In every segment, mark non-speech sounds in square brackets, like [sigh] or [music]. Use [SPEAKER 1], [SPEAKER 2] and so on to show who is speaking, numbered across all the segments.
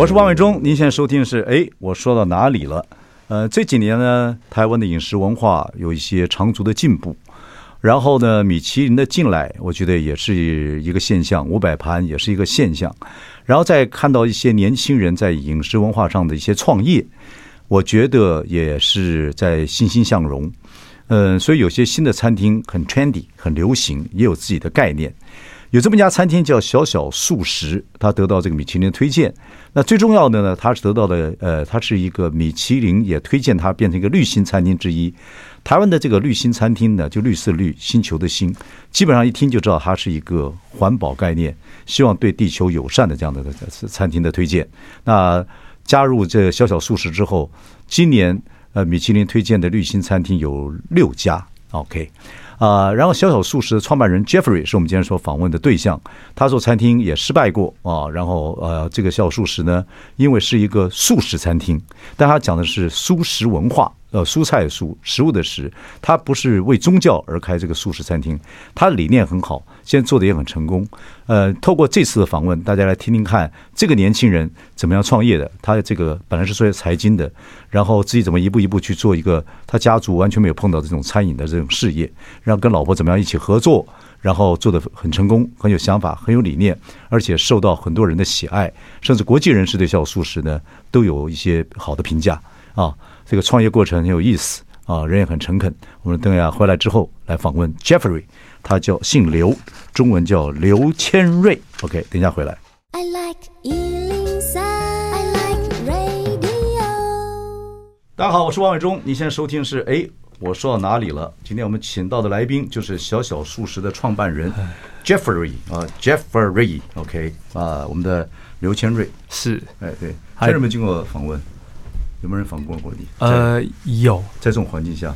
[SPEAKER 1] 我是王伟忠，您现在收听的是哎，我说到哪里了？呃，这几年呢，台湾的饮食文化有一些长足的进步，然后呢，米其林的进来，我觉得也是一个现象，五百盘也是一个现象，然后再看到一些年轻人在饮食文化上的一些创业，我觉得也是在欣欣向荣。嗯、所以有些新的餐厅很 trendy，很流行，也有自己的概念。有这么一家餐厅叫小小素食，它得到这个米其林的推荐。那最重要的呢，它是得到的，呃，它是一个米其林也推荐它变成一个绿星餐厅之一。台湾的这个绿星餐厅呢，就绿色绿，星球的星，基本上一听就知道它是一个环保概念，希望对地球友善的这样的餐厅的推荐。那加入这小小素食之后，今年呃，米其林推荐的绿星餐厅有六家。OK。啊，然后小小素食的创办人 Jeffrey 是我们今天所访问的对象。他做餐厅也失败过啊，然后呃，这个小小素食呢，因为是一个素食餐厅，但他讲的是素食文化。呃，蔬菜的蔬，食物的食，他不是为宗教而开这个素食餐厅，他的理念很好，现在做的也很成功。呃，透过这次的访问，大家来听听看这个年轻人怎么样创业的。他这个本来是做财经的，然后自己怎么一步一步去做一个他家族完全没有碰到这种餐饮的这种事业，然后跟老婆怎么样一起合作，然后做得很成功，很有想法，很有理念，而且受到很多人的喜爱，甚至国际人士对小素食呢都有一些好的评价啊。这个创业过程很有意思啊，人也很诚恳。我们等下回来之后来访问 Jeffrey，他叫姓刘，中文叫刘千瑞。OK，等一下回来。I like 103, I like radio。大家好，我是王伟忠。你现在收听是哎，我说到哪里了？今天我们请到的来宾就是小小素食的创办人 Jeffrey 啊，Jeffrey。OK 啊，我们的刘千瑞
[SPEAKER 2] 是
[SPEAKER 1] 哎对，千瑞有没有经过访问？有没有人访问过你？
[SPEAKER 2] 呃，有，
[SPEAKER 1] 在这种环境下，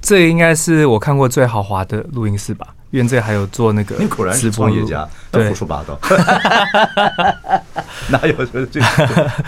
[SPEAKER 2] 这应该是我看过最豪华的录音室吧？因为这还有做那个，[laughs]
[SPEAKER 1] 你果然是创业家，
[SPEAKER 2] 对，
[SPEAKER 1] 胡说八道，[laughs] 哪有这这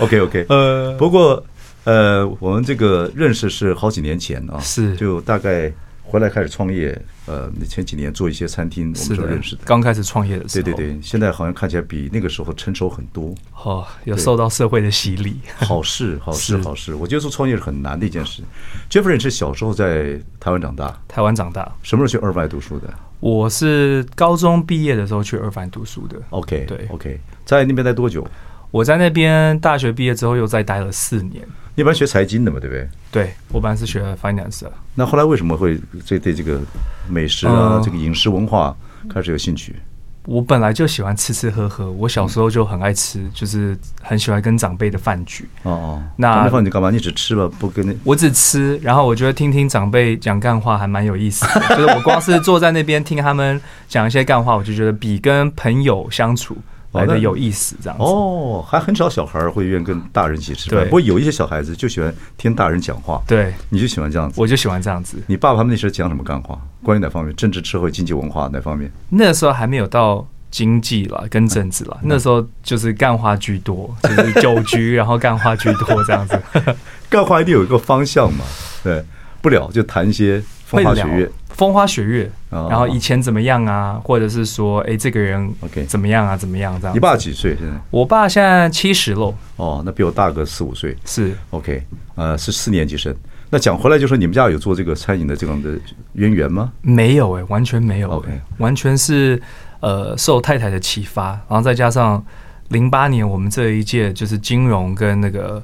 [SPEAKER 1] ？OK OK，呃，不过呃，我们这个认识是好几年前啊，
[SPEAKER 2] 是，
[SPEAKER 1] 就大概。回来开始创业，呃，前几年做一些餐厅，我们就认识的。
[SPEAKER 2] 刚开始创业的时候，
[SPEAKER 1] 对对对，现在好像看起来比那个时候成熟很多。
[SPEAKER 2] 哦，有受到社会的洗礼，
[SPEAKER 1] 好事，[laughs] 好事，好事。我觉得做创业是很难的一件事。Jeffrey 是小时候在台湾长大，
[SPEAKER 2] 台湾长大，
[SPEAKER 1] 什么时候去二外读书的？
[SPEAKER 2] 我是高中毕业的时候去二外读书的。
[SPEAKER 1] OK，
[SPEAKER 2] 对
[SPEAKER 1] ，OK，在那边待多久？
[SPEAKER 2] 我在那边大学毕业之后又再待了四年。
[SPEAKER 1] 你本来学财经的嘛，对不对？
[SPEAKER 2] 对，我本来是学 finance 的。
[SPEAKER 1] 那后来为什么会对对这个美食啊，这个饮食文化开始有兴趣？
[SPEAKER 2] 我本来就喜欢吃吃喝喝，我小时候就很爱吃，就是很喜欢跟长辈的饭局。哦哦，那
[SPEAKER 1] 饭你干嘛？你只吃吧，不跟那？
[SPEAKER 2] 我只吃，然后我觉得听听长辈讲干话还蛮有意思的。[laughs] 就是我光是坐在那边听他们讲一些干话，我就觉得比跟朋友相处。来的有意思，这样子
[SPEAKER 1] 哦，还很少小孩会愿意跟大人一起吃饭。不过有一些小孩子就喜欢听大人讲话。
[SPEAKER 2] 对，
[SPEAKER 1] 你就喜欢这样子，
[SPEAKER 2] 我就喜欢这样子。
[SPEAKER 1] 你爸爸他们那时候讲什么干话？关于哪方面？政治、社会、经济、文化哪方面？
[SPEAKER 2] 那时候还没有到经济了，跟政治了。那时候就是干话居多，就是酒局，然后干话居多这样子。[laughs]
[SPEAKER 1] 干话一定有一个方向嘛？对，不了就谈一些风花雪月。
[SPEAKER 2] 风花雪月，然后以前怎么样啊？或者是说，哎，这个人 OK 怎么样啊？怎么样这样？
[SPEAKER 1] 你爸几岁现在？
[SPEAKER 2] 我爸现在七十喽。
[SPEAKER 1] 哦，那比我大个四五岁。
[SPEAKER 2] 是
[SPEAKER 1] OK，呃，是四年级生。那讲回来，就说你们家有做这个餐饮的这样的渊源吗？
[SPEAKER 2] 没有哎，完全没有。
[SPEAKER 1] OK，
[SPEAKER 2] 完全是呃受太太的启发，然后再加上零八年我们这一届就是金融跟那个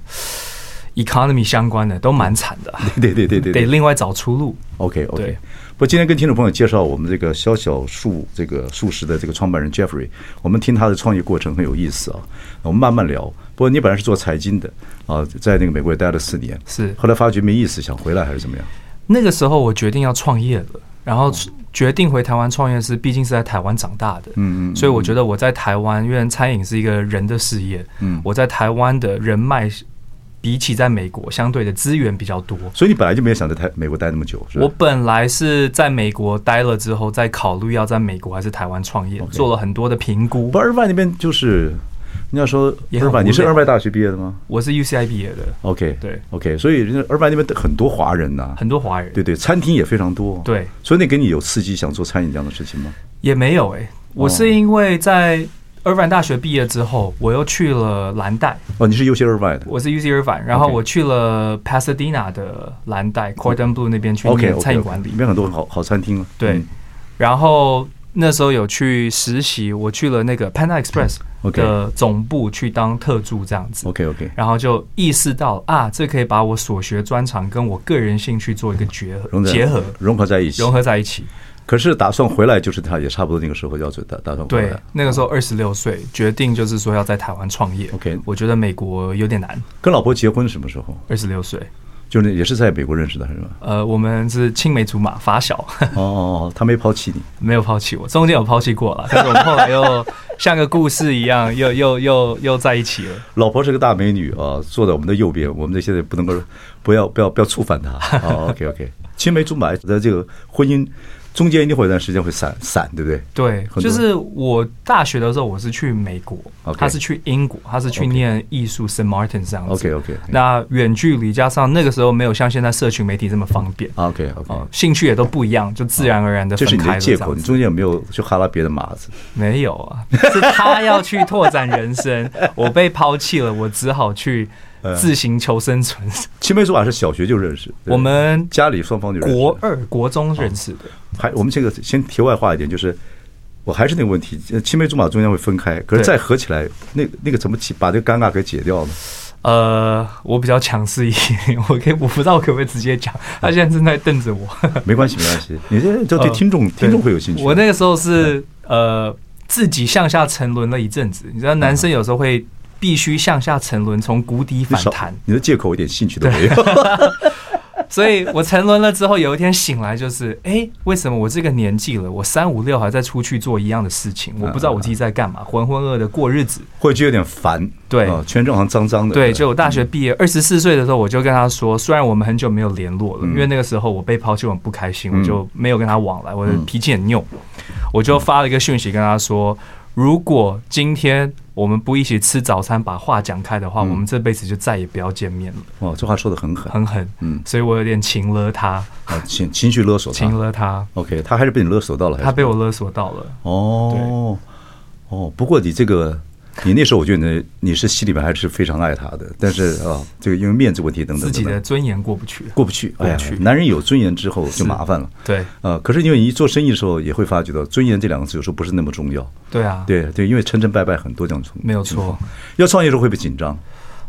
[SPEAKER 2] economy 相关的都蛮惨的。[laughs]
[SPEAKER 1] 对对对对，
[SPEAKER 2] 得另外找出路。
[SPEAKER 1] OK OK。我今天跟听众朋友介绍我们这个小小树这个素食的这个创办人 Jeffrey，我们听他的创业过程很有意思啊，我们慢慢聊。不过你本来是做财经的啊，在那个美国也待了四年，
[SPEAKER 2] 是后
[SPEAKER 1] 来发觉没意思，想回来还是怎么样？
[SPEAKER 2] 那个时候我决定要创业了，然后决定回台湾创业是，毕竟是在台湾长大的，嗯嗯，所以我觉得我在台湾，因为餐饮是一个人的事业，嗯，我在台湾的人脉。比起在美国，相对的资源比较多。
[SPEAKER 1] 所以你本来就没有想在台美国待那么久？
[SPEAKER 2] 我本来是在美国待了之后，再考虑要在美国还是台湾创业.做了很多的评估。
[SPEAKER 1] 不，二外那边就是。你要说二外，你是二外大学毕业的吗？
[SPEAKER 2] 我是 UCI 毕业的。
[SPEAKER 1] OK，
[SPEAKER 2] 对
[SPEAKER 1] ，OK，所以人家二外那边很多华人呐，
[SPEAKER 2] 很多华人，
[SPEAKER 1] 对对，餐厅也非常多。
[SPEAKER 2] 对，
[SPEAKER 1] 所以那给你有刺激想做餐饮这样的事情吗？
[SPEAKER 2] 也没有诶、欸，我是因为在二外大学毕业之后，我又去了蓝带。
[SPEAKER 1] 哦，你是 UC Irvine 的？
[SPEAKER 2] 我是 UC Irvine，，然后我去了 Pasadena 的蓝带 Cordon Bleu 那边去念餐饮管理，里面
[SPEAKER 1] 很多好好餐厅。
[SPEAKER 2] 对，然后那时候有去实习，我去了那个 Panda Express。的总部去当特助这样子
[SPEAKER 1] ，OK OK，
[SPEAKER 2] 然后就意识到啊，这可以把我所学专长跟我个人兴趣做一个结合，结合
[SPEAKER 1] 融合在一起，
[SPEAKER 2] 融合在一起。
[SPEAKER 1] 可是打算回来，就是他也差不多那个时候要准打打算回来。
[SPEAKER 2] 对，那个时候二十六岁，决定就是说要在台湾创业。
[SPEAKER 1] OK，
[SPEAKER 2] 我觉得美国有点难。
[SPEAKER 1] 跟老婆结婚什么时候？
[SPEAKER 2] 二十六岁。
[SPEAKER 1] 就是也是在美国认识的，是吗？
[SPEAKER 2] 呃，我们是青梅竹马，发小。
[SPEAKER 1] 哦，哦,哦他没抛弃你，
[SPEAKER 2] 没有抛弃我，中间有抛弃过了，但是我们后来又像个故事一样，又又又又在一起了。
[SPEAKER 1] 老婆是个大美女啊，坐在我们的右边，我们这现在不能够不要不要不要触犯她。哦，OK OK，青梅竹马在这个婚姻。中间一定会有一段时间会散散，对不对？
[SPEAKER 2] 对，就是我大学的时候，我是去美国，okay, 他是去英国，他是去念艺术，St. Martin 这样子。
[SPEAKER 1] OK OK。
[SPEAKER 2] 那远距离加上那个时候没有像现在社群媒体这么方便。
[SPEAKER 1] OK OK、
[SPEAKER 2] 呃。兴趣也都不一样，就自然而然的分开了。
[SPEAKER 1] 就是你的借口，你中间有没有去哈拉别的马子？
[SPEAKER 2] 没有啊，是他要去拓展人生，[laughs] 我被抛弃了，我只好去。自行求生存。
[SPEAKER 1] 青梅竹马是小学就认识，
[SPEAKER 2] 我们
[SPEAKER 1] 家里双方就认识。
[SPEAKER 2] 国二、国中认识的。
[SPEAKER 1] 还我们这个先题外话一点，就是我还是那个问题，青梅竹马中间会分开，可是再合起来，那那个怎么解把这个尴尬给解掉呢？
[SPEAKER 2] 呃，我比较强势一点，[laughs] 我可以我不知道可不可以直接讲。他现在正在瞪着我。[laughs]
[SPEAKER 1] 没关系，没关系。你这就对听众、呃、听众会有兴趣。
[SPEAKER 2] 我那个时候是呃自己向下沉沦了一阵子，你知道，男生有时候会。必须向下沉沦，从谷底反弹。
[SPEAKER 1] 你的借口一点兴趣都没有。[laughs]
[SPEAKER 2] 所以我沉沦了之后，有一天醒来，就是哎、欸，为什么我这个年纪了，我三五六还在出去做一样的事情？我不知道我自己在干嘛，浑浑噩噩的过日子，
[SPEAKER 1] 会觉得有点烦。
[SPEAKER 2] 对，
[SPEAKER 1] 全身好像脏脏的。
[SPEAKER 2] 对，就我大学毕业二十四岁的时候，我就跟他说，虽然我们很久没有联络了，因为那个时候我被抛弃，我很不开心，我就没有跟他往来，我的脾气很拗，我就发了一个讯息跟他说。如果今天我们不一起吃早餐，把话讲开的话，嗯、我们这辈子就再也不要见面了。
[SPEAKER 1] 哦，这话说的很狠，
[SPEAKER 2] 很狠。嗯，所以我有点情勒他，
[SPEAKER 1] 啊，情情绪勒索他，
[SPEAKER 2] 情勒他。
[SPEAKER 1] OK，他还是被你勒索到了，
[SPEAKER 2] 他被我勒索到了。
[SPEAKER 1] 哦，哦，不过你这个。你那时候我觉得你是心里面还是非常爱他的，但是啊，这个因为面子问题等等，
[SPEAKER 2] 自己的尊严过不去，
[SPEAKER 1] 过不去，过不去。男人有尊严之后就麻烦了，
[SPEAKER 2] 对，
[SPEAKER 1] 呃，可是因为你一做生意的时候也会发觉到尊严这两个字有时候不是那么重要，
[SPEAKER 2] 对啊，
[SPEAKER 1] 对对，因为成成败败很多这样子，
[SPEAKER 2] 没有错。
[SPEAKER 1] 要创业的时候会不会紧张？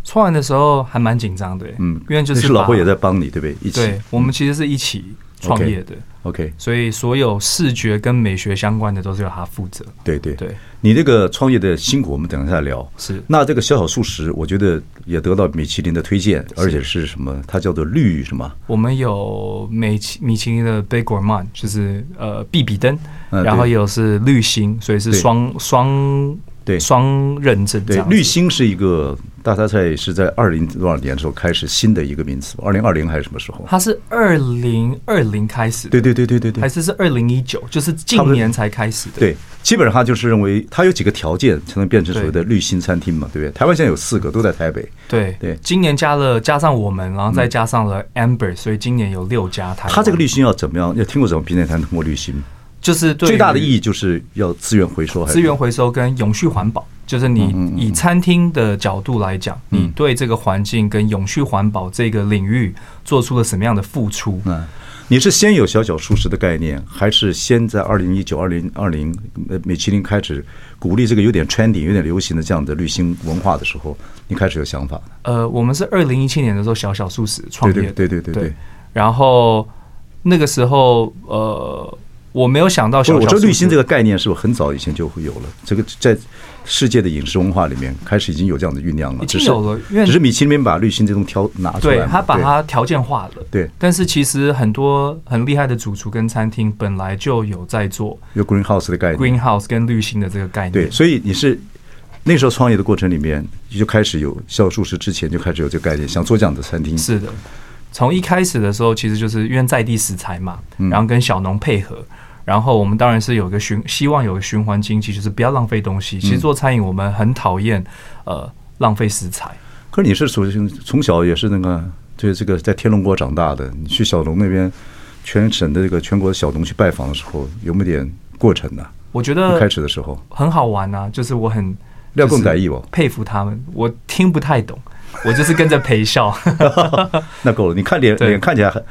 [SPEAKER 2] 创业的时候还蛮紧张的，嗯，因为就是，
[SPEAKER 1] 老婆也在帮你，对不对？一起，
[SPEAKER 2] 我们其实是一起。创业的
[SPEAKER 1] ，OK，
[SPEAKER 2] 所以所有视觉跟美学相关的都是由他负责。
[SPEAKER 1] 对对对，你这个创业的辛苦，我们等一下聊。
[SPEAKER 2] 是，
[SPEAKER 1] 那这个小小素食，我觉得也得到米其林的推荐，而且是什么？它叫做绿什么？
[SPEAKER 2] 我们有米其米其林的 Bib Gourmand，就是呃必比登，然后也有是绿星，所以是双双。对，双认证。
[SPEAKER 1] 对，绿星是一个大菜菜，是在二零多少年的时候开始新的一个名词，二零二零还是什么时候？
[SPEAKER 2] 它是二零二零开始。
[SPEAKER 1] 对对对对对对，
[SPEAKER 2] 还是是二零一九，就是近年才开始的。
[SPEAKER 1] 对，基本上他就是认为它有几个条件才能变成所谓的绿星餐厅嘛，对不对？台湾现在有四个，都在台北。
[SPEAKER 2] 对
[SPEAKER 1] 对，
[SPEAKER 2] 今年加了加上我们，然后再加上了 Amber，所以今年有六家台
[SPEAKER 1] 它。这个绿星要怎么样？要听过什么平台才能通过绿星？
[SPEAKER 2] 就是
[SPEAKER 1] 最大的意义就是要资源回收，
[SPEAKER 2] 资源回收跟永续环保。就是你以餐厅的角度来讲，你对这个环境跟永续环保这个领域做出了什么样的付出？
[SPEAKER 1] 嗯，你是先有小小素食的概念，还是先在二零一九、二零二零呃米其林开始鼓励这个有点 trendy、有点流行的这样的绿星文化的时候，你开始有想法？
[SPEAKER 2] 呃，我们是二零一七年的时候小小素食创业，
[SPEAKER 1] 对对对对对。
[SPEAKER 2] 然后那个时候，呃。我没有想到小小，
[SPEAKER 1] 我说滤芯这个概念是不是很早以前就会有了？这个在世界的饮食文化里面开始已经有这样的酝酿了，
[SPEAKER 2] 已经有了。
[SPEAKER 1] 只是米其林把滤芯这种挑拿出来，
[SPEAKER 2] 对，他把它条件化了。
[SPEAKER 1] 对，
[SPEAKER 2] 但是其实很多很厉害的主厨跟餐厅本来就有在做，
[SPEAKER 1] 有 greenhouse 的概念
[SPEAKER 2] ，greenhouse 跟滤芯的这个概念。
[SPEAKER 1] 对，所以你是那时候创业的过程里面，就开始有销售师之前就开始有这个概念，想做这样的餐厅。
[SPEAKER 2] 是的，从一开始的时候，其实就是因为在地食材嘛，然后跟小农配合，然后我们当然是有个循，希望有个循环经济，就是不要浪费东西。其实做餐饮，我们很讨厌呃浪费食材。
[SPEAKER 1] 可是你是属于从小也是那个，就是这个在天龙国长大的，你去小农那边，全省的这个全国的小农去拜访的时候，有没有点过程呢？
[SPEAKER 2] 我觉得
[SPEAKER 1] 开始的时候
[SPEAKER 2] 很好玩啊，就是我很
[SPEAKER 1] 廖更歹意哦，
[SPEAKER 2] 佩服他们。我听不太懂，我就是跟着陪笑。[laughs]
[SPEAKER 1] 那够了，你看脸脸看起来很，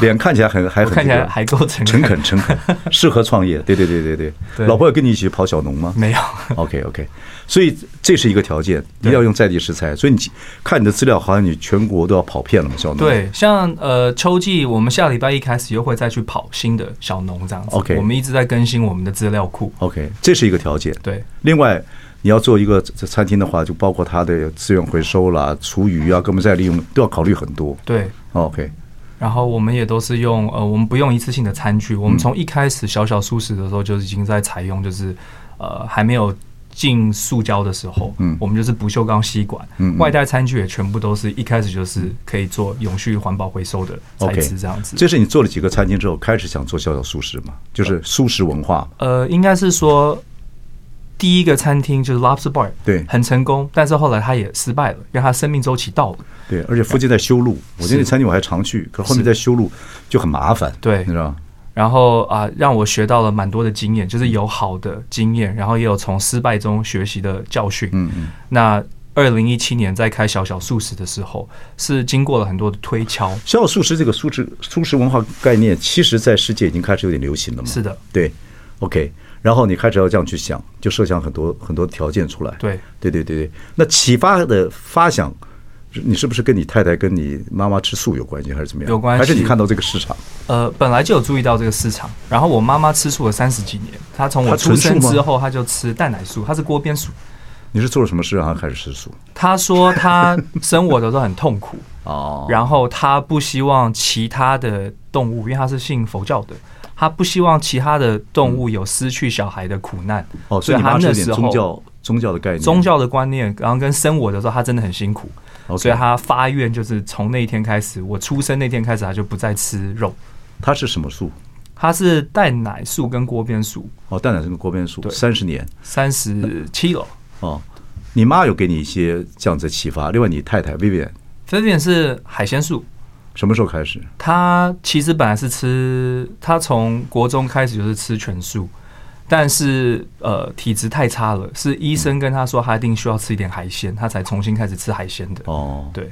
[SPEAKER 1] 脸看起来很还很
[SPEAKER 2] 看起来还够诚
[SPEAKER 1] 诚恳诚恳，适合创业。对对对对对，对老婆有跟你一起跑小农吗？
[SPEAKER 2] 没有。[laughs]
[SPEAKER 1] OK OK。所以这是一个条件，一定要用在地食材。所以你看你的资料，好像你全国都要跑遍了嘛，小农。
[SPEAKER 2] 对，像呃秋季，我们下礼拜一开始又会再去跑新的小农这样子。
[SPEAKER 1] OK，
[SPEAKER 2] 我们一直在更新我们的资料库。
[SPEAKER 1] OK，这是一个条件。
[SPEAKER 2] 对，
[SPEAKER 1] 另外你要做一个餐厅的话，就包括它的资源回收啦、厨余啊、根本再利用都要考虑很多。
[SPEAKER 2] 对
[SPEAKER 1] ，OK。
[SPEAKER 2] 然后我们也都是用呃，我们不用一次性的餐具。我们从一开始小小素食的时候就已经在采用，就是呃还没有。进塑胶的时候，嗯，我们就是不锈钢吸管，嗯，外带餐具也全部都是一开始就是可以做永续环保回收的材质，这样子。
[SPEAKER 1] 这是你做了几个餐厅之后，开始想做小小素食嘛？就是素食文化。
[SPEAKER 2] 呃，应该是说第一个餐厅就是 Lobster Bar，
[SPEAKER 1] 对，
[SPEAKER 2] 很成功，但是后来他也失败了，因为它生命周期到了。
[SPEAKER 1] 对，而且附近在修路，我觉得那餐厅我还常去，可后面在修路就很麻烦，对，你知道。
[SPEAKER 2] 然后啊，让我学到了蛮多的经验，就是有好的经验，然后也有从失败中学习的教训。嗯嗯。那二零一七年在开小小素食的时候，是经过了很多的推敲。
[SPEAKER 1] 小小素食这个素食素食文化概念，其实在世界已经开始有点流行了嘛。
[SPEAKER 2] 是的，
[SPEAKER 1] 对。OK，然后你开始要这样去想，就设想很多很多条件出来。
[SPEAKER 2] 对，
[SPEAKER 1] 对对对对。那启发的发想。你是不是跟你太太跟你妈妈吃素有关系，还是怎么样？
[SPEAKER 2] 有关系，
[SPEAKER 1] 还是你看到这个市场？
[SPEAKER 2] 呃，本来就有注意到这个市场。然后我妈妈吃素了三十几年，她从我出生之后，她就吃蛋奶素，她是锅边素。
[SPEAKER 1] 你是做了什么事让她开始吃素？
[SPEAKER 2] 她说她生我的时候很痛苦哦，然后他不希望其他的动物，因为他是信佛教的，他不希望其他的动物有失去小孩的苦难。
[SPEAKER 1] 哦，所以他那时候宗教宗教的概念、
[SPEAKER 2] 宗教的观念，然后跟生我的时候，他真的很辛苦。所以他发愿，就是从那一天开始，我出生那天开始，他就不再吃肉。
[SPEAKER 1] 他是什么素？
[SPEAKER 2] 他是蛋奶素跟锅边素。
[SPEAKER 1] 哦，蛋奶素跟锅边素，三十年，
[SPEAKER 2] 三十七了。
[SPEAKER 1] 哦，你妈有给你一些这样子的启发。另外，你太太 Vivian，Vivian
[SPEAKER 2] 是海鲜素。
[SPEAKER 1] 什么时候开始？
[SPEAKER 2] 他其实本来是吃，他从国中开始就是吃全素。但是呃，体质太差了，是医生跟他说他一定需要吃一点海鲜，他才重新开始吃海鲜的。哦，对，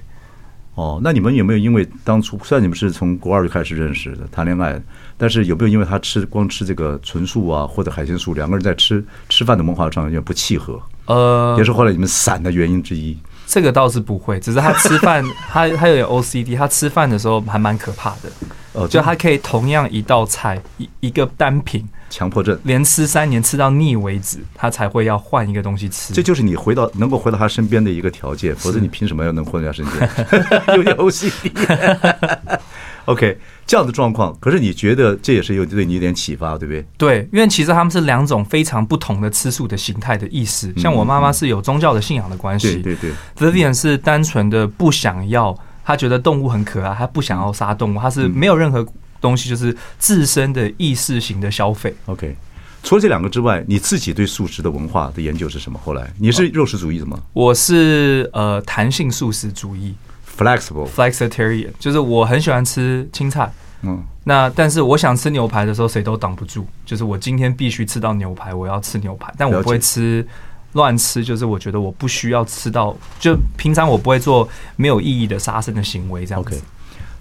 [SPEAKER 1] 哦，那你们有没有因为当初虽然你们是从国二就开始认识的谈恋爱，但是有没有因为他吃光吃这个纯素啊或者海鲜素，两个人在吃吃饭的文化上有点不契合？呃，也是后来你们散的原因之一。
[SPEAKER 2] 这个倒是不会，只是他吃饭 [laughs] 他他有点 OCD，他吃饭的时候还蛮可怕的。哦，就他可以同样一道菜一一个单品。
[SPEAKER 1] 强迫症，连
[SPEAKER 2] 吃三年吃到腻为止，他才会要换一个东西吃。
[SPEAKER 1] 这就是你回到能够回到他身边的一个条件，否则你凭什么要能混在他身边？[laughs] 有点 OCD。OK，这样的状况，可是你觉得这也是有对你有点启发，对不对？
[SPEAKER 2] 对，因为其实他们是两种非常不同的吃素的形态的意思。像我妈妈是有宗教的信仰的关系，
[SPEAKER 1] 对对对。
[SPEAKER 2] Vivian 是单纯的不想要，她觉得动物很可爱，她不想要杀动物，她是没有任何。东西就是自身的意识型的消费。
[SPEAKER 1] OK，除了这两个之外，你自己对素食的文化的研究是什么？后来你是肉食主义的吗？
[SPEAKER 2] 我是呃弹性素食主义
[SPEAKER 1] ，flexible
[SPEAKER 2] flexitarian，就是我很喜欢吃青菜。嗯，那但是我想吃牛排的时候，谁都挡不住。就是我今天必须吃到牛排，我要吃牛排，但我不会吃乱吃。就是我觉得我不需要吃到，就平常我不会做没有意义的杀生的行为，这样子。Okay.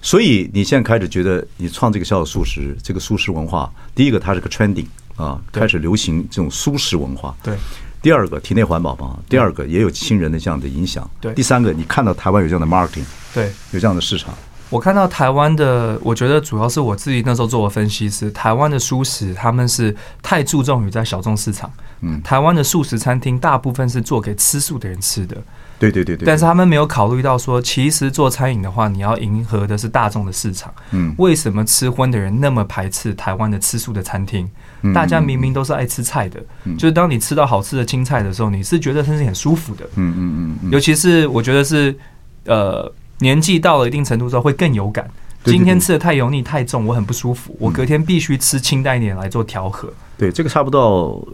[SPEAKER 1] 所以你现在开始觉得，你创这个小小素食，这个素食文化，第一个它是个 trending 啊，开始流行这种素食文化。
[SPEAKER 2] 对。
[SPEAKER 1] 第二个体内环保嘛，第二个也有亲人的这样的影响。对。第三个，你看到台湾有这样的 marketing，
[SPEAKER 2] 对，
[SPEAKER 1] 有这样的市场。
[SPEAKER 2] 我看到台湾的，我觉得主要是我自己那时候做的分析是，台湾的素食他们是太注重于在小众市场。嗯，台湾的素食餐厅大部分是做给吃素的人吃的。
[SPEAKER 1] 对对对对。
[SPEAKER 2] 但是他们没有考虑到说，其实做餐饮的话，你要迎合的是大众的市场。嗯。为什么吃荤的人那么排斥台湾的吃素的餐厅？大家明明都是爱吃菜的，就是当你吃到好吃的青菜的时候，你是觉得它是很舒服的。嗯嗯嗯。尤其是我觉得是，呃。年纪到了一定程度之后，会更有感。今天吃的太油腻、太重，我很不舒服。我隔天必须吃清淡一点来做调和。
[SPEAKER 1] 对，这个差不多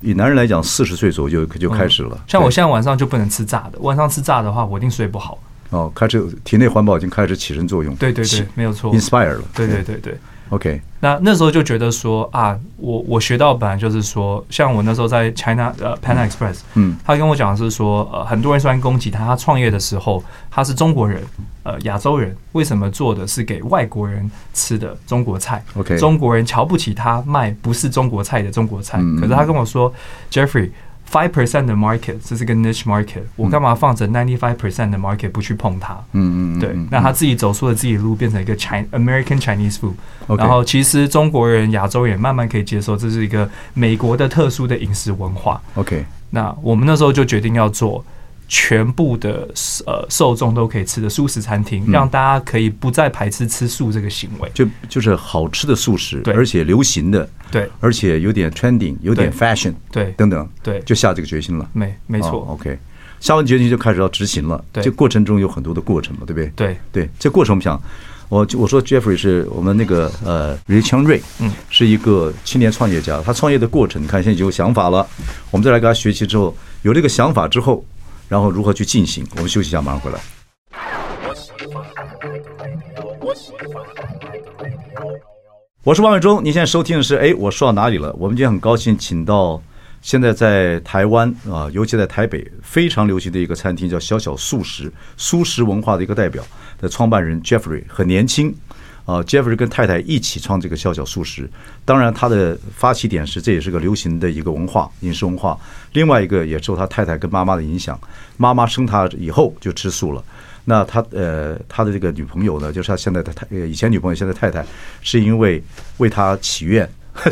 [SPEAKER 1] 以男人来讲，四十岁左右就就开始了。
[SPEAKER 2] 像我现在晚上就不能吃炸的，晚上吃炸的话，我一定睡不好。
[SPEAKER 1] 哦，开始体内环保已经开始起身作用。
[SPEAKER 2] 对对对，没有错
[SPEAKER 1] ，inspire 了。
[SPEAKER 2] 对对对对。
[SPEAKER 1] OK，
[SPEAKER 2] 那那时候就觉得说啊，我我学到本来就是说，像我那时候在 China 呃 Panda Express，嗯，他跟我讲的是说，呃，很多人虽然攻击他，他创业的时候他是中国人，呃，亚洲人，为什么做的是给外国人吃的中国菜
[SPEAKER 1] ？OK，
[SPEAKER 2] 中国人瞧不起他卖不是中国菜的中国菜，可是他跟我说，Jeffrey。Five percent 的 market，这是个 niche market，我干嘛放着 ninety five percent 的 market 不去碰它？嗯嗯对，那他自己走出了自己的路，变成一个 Chinese American Chinese food。然后其实中国人、亚洲人慢慢可以接受，这是一个美国的特殊的饮食文化。
[SPEAKER 1] OK，
[SPEAKER 2] 那我们那时候就决定要做。全部的呃受众都可以吃的素食餐厅，让大家可以不再排斥吃素这个行为，
[SPEAKER 1] 就就是好吃的素食，对，而且流行的，
[SPEAKER 2] 对，
[SPEAKER 1] 而且有点 trending，有点 fashion，
[SPEAKER 2] 对，
[SPEAKER 1] 等等，
[SPEAKER 2] 对，
[SPEAKER 1] 就下这个决心了，
[SPEAKER 2] 没没错
[SPEAKER 1] ，OK，下完决心就开始要执行了，对，这过程中有很多的过程嘛，对不对？
[SPEAKER 2] 对。对，
[SPEAKER 1] 这过程我们想，我我说 Jeffrey 是我们那个呃李强瑞，嗯，是一个青年创业家，他创业的过程，你看现在有想法了，我们再来跟他学习之后，有这个想法之后。然后如何去进行？我们休息一下，马上回来。我是王伟忠，你现在收听的是哎，我说到哪里了？我们今天很高兴请到现在在台湾啊，尤其在台北非常流行的一个餐厅，叫小小素食，素食文化的一个代表的创办人 Jeffrey，很年轻。啊，Jeffrey 跟太太一起创这个小小素食，当然他的发起点是这也是个流行的一个文化，饮食文化。另外一个也受他太太跟妈妈的影响，妈妈生他以后就吃素了。那他呃他的这个女朋友呢，就是他现在的太以前女朋友现在太太，是因为为他祈愿，[laughs]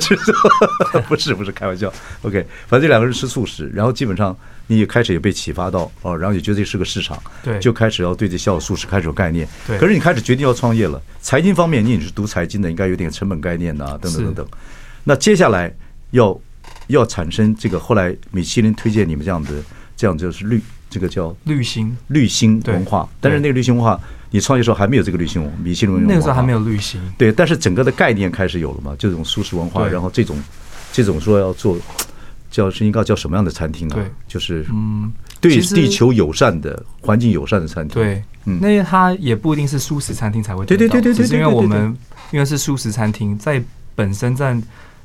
[SPEAKER 1] [laughs] 不是不是开玩笑。OK，反正这两个人吃素食，然后基本上。你也开始也被启发到哦，然后也觉得这是个市场，
[SPEAKER 2] 对，
[SPEAKER 1] 就开始要对这小小素食开始有概念。
[SPEAKER 2] 对，
[SPEAKER 1] 可是你开始决定要创业了，财经方面你也是读财经的，应该有点成本概念呐，等等等等。那接下来要要产生这个，后来米其林推荐你们这样的，这样就是绿，这个叫
[SPEAKER 2] 绿星
[SPEAKER 1] 绿星文化。但是那个绿星文化，你创业时候还没有这个绿星米其林文化，
[SPEAKER 2] 那个时候还没有绿星。
[SPEAKER 1] 对，但是整个的概念开始有了嘛，这种素食文化，然后这种这种说要做。叫是应该叫什么样的餐厅啊？
[SPEAKER 2] 对，
[SPEAKER 1] 就是嗯，对地球友善的、环境友善的餐厅。
[SPEAKER 2] 对，嗯，那它也不一定是素食餐厅才会。
[SPEAKER 1] 对对对对对，
[SPEAKER 2] 是因为我们因为是素食餐厅，在本身在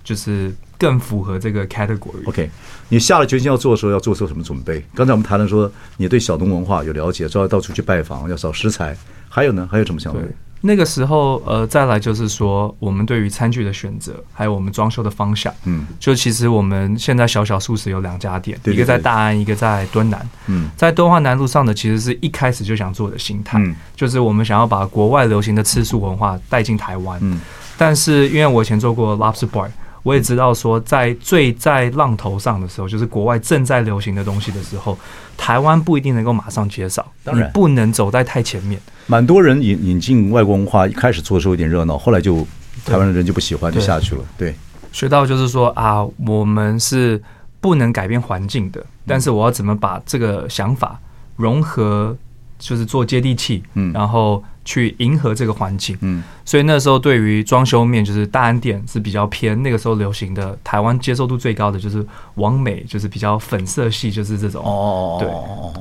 [SPEAKER 2] 就是更符合这个 category。
[SPEAKER 1] OK，你下了决心要做的时候，要做出什么准备？刚才我们谈了说，你对小农文化有了解，知道要到处去拜访，要找食材，还有呢？还有什么想法？
[SPEAKER 2] 那个时候，呃，再来就是说，我们对于餐具的选择，还有我们装修的方向，嗯，就其实我们现在小小素食有两家店，一个在大安，一个在敦南，嗯，在敦化南路上的，其实是一开始就想做的心态，嗯，就是我们想要把国外流行的吃素文化带进台湾，嗯，但是因为我以前做过 Lobster Bar，我也知道说，在最在浪头上的时候，就是国外正在流行的东西的时候，台湾不一定能够马上接手，当然。不能走在太前面。
[SPEAKER 1] 蛮多人引引进外国文化，一开始做的时候有点热闹，后来就台湾的人就不喜欢，就下去了。对，
[SPEAKER 2] 学到就是说啊，我们是不能改变环境的，但是我要怎么把这个想法融合，就是做接地气，嗯，然后去迎合这个环境，嗯。所以那时候对于装修面，就是大安店是比较偏那个时候流行的，台湾接受度最高的就是王美，就是比较粉色系，就是这种。哦，对，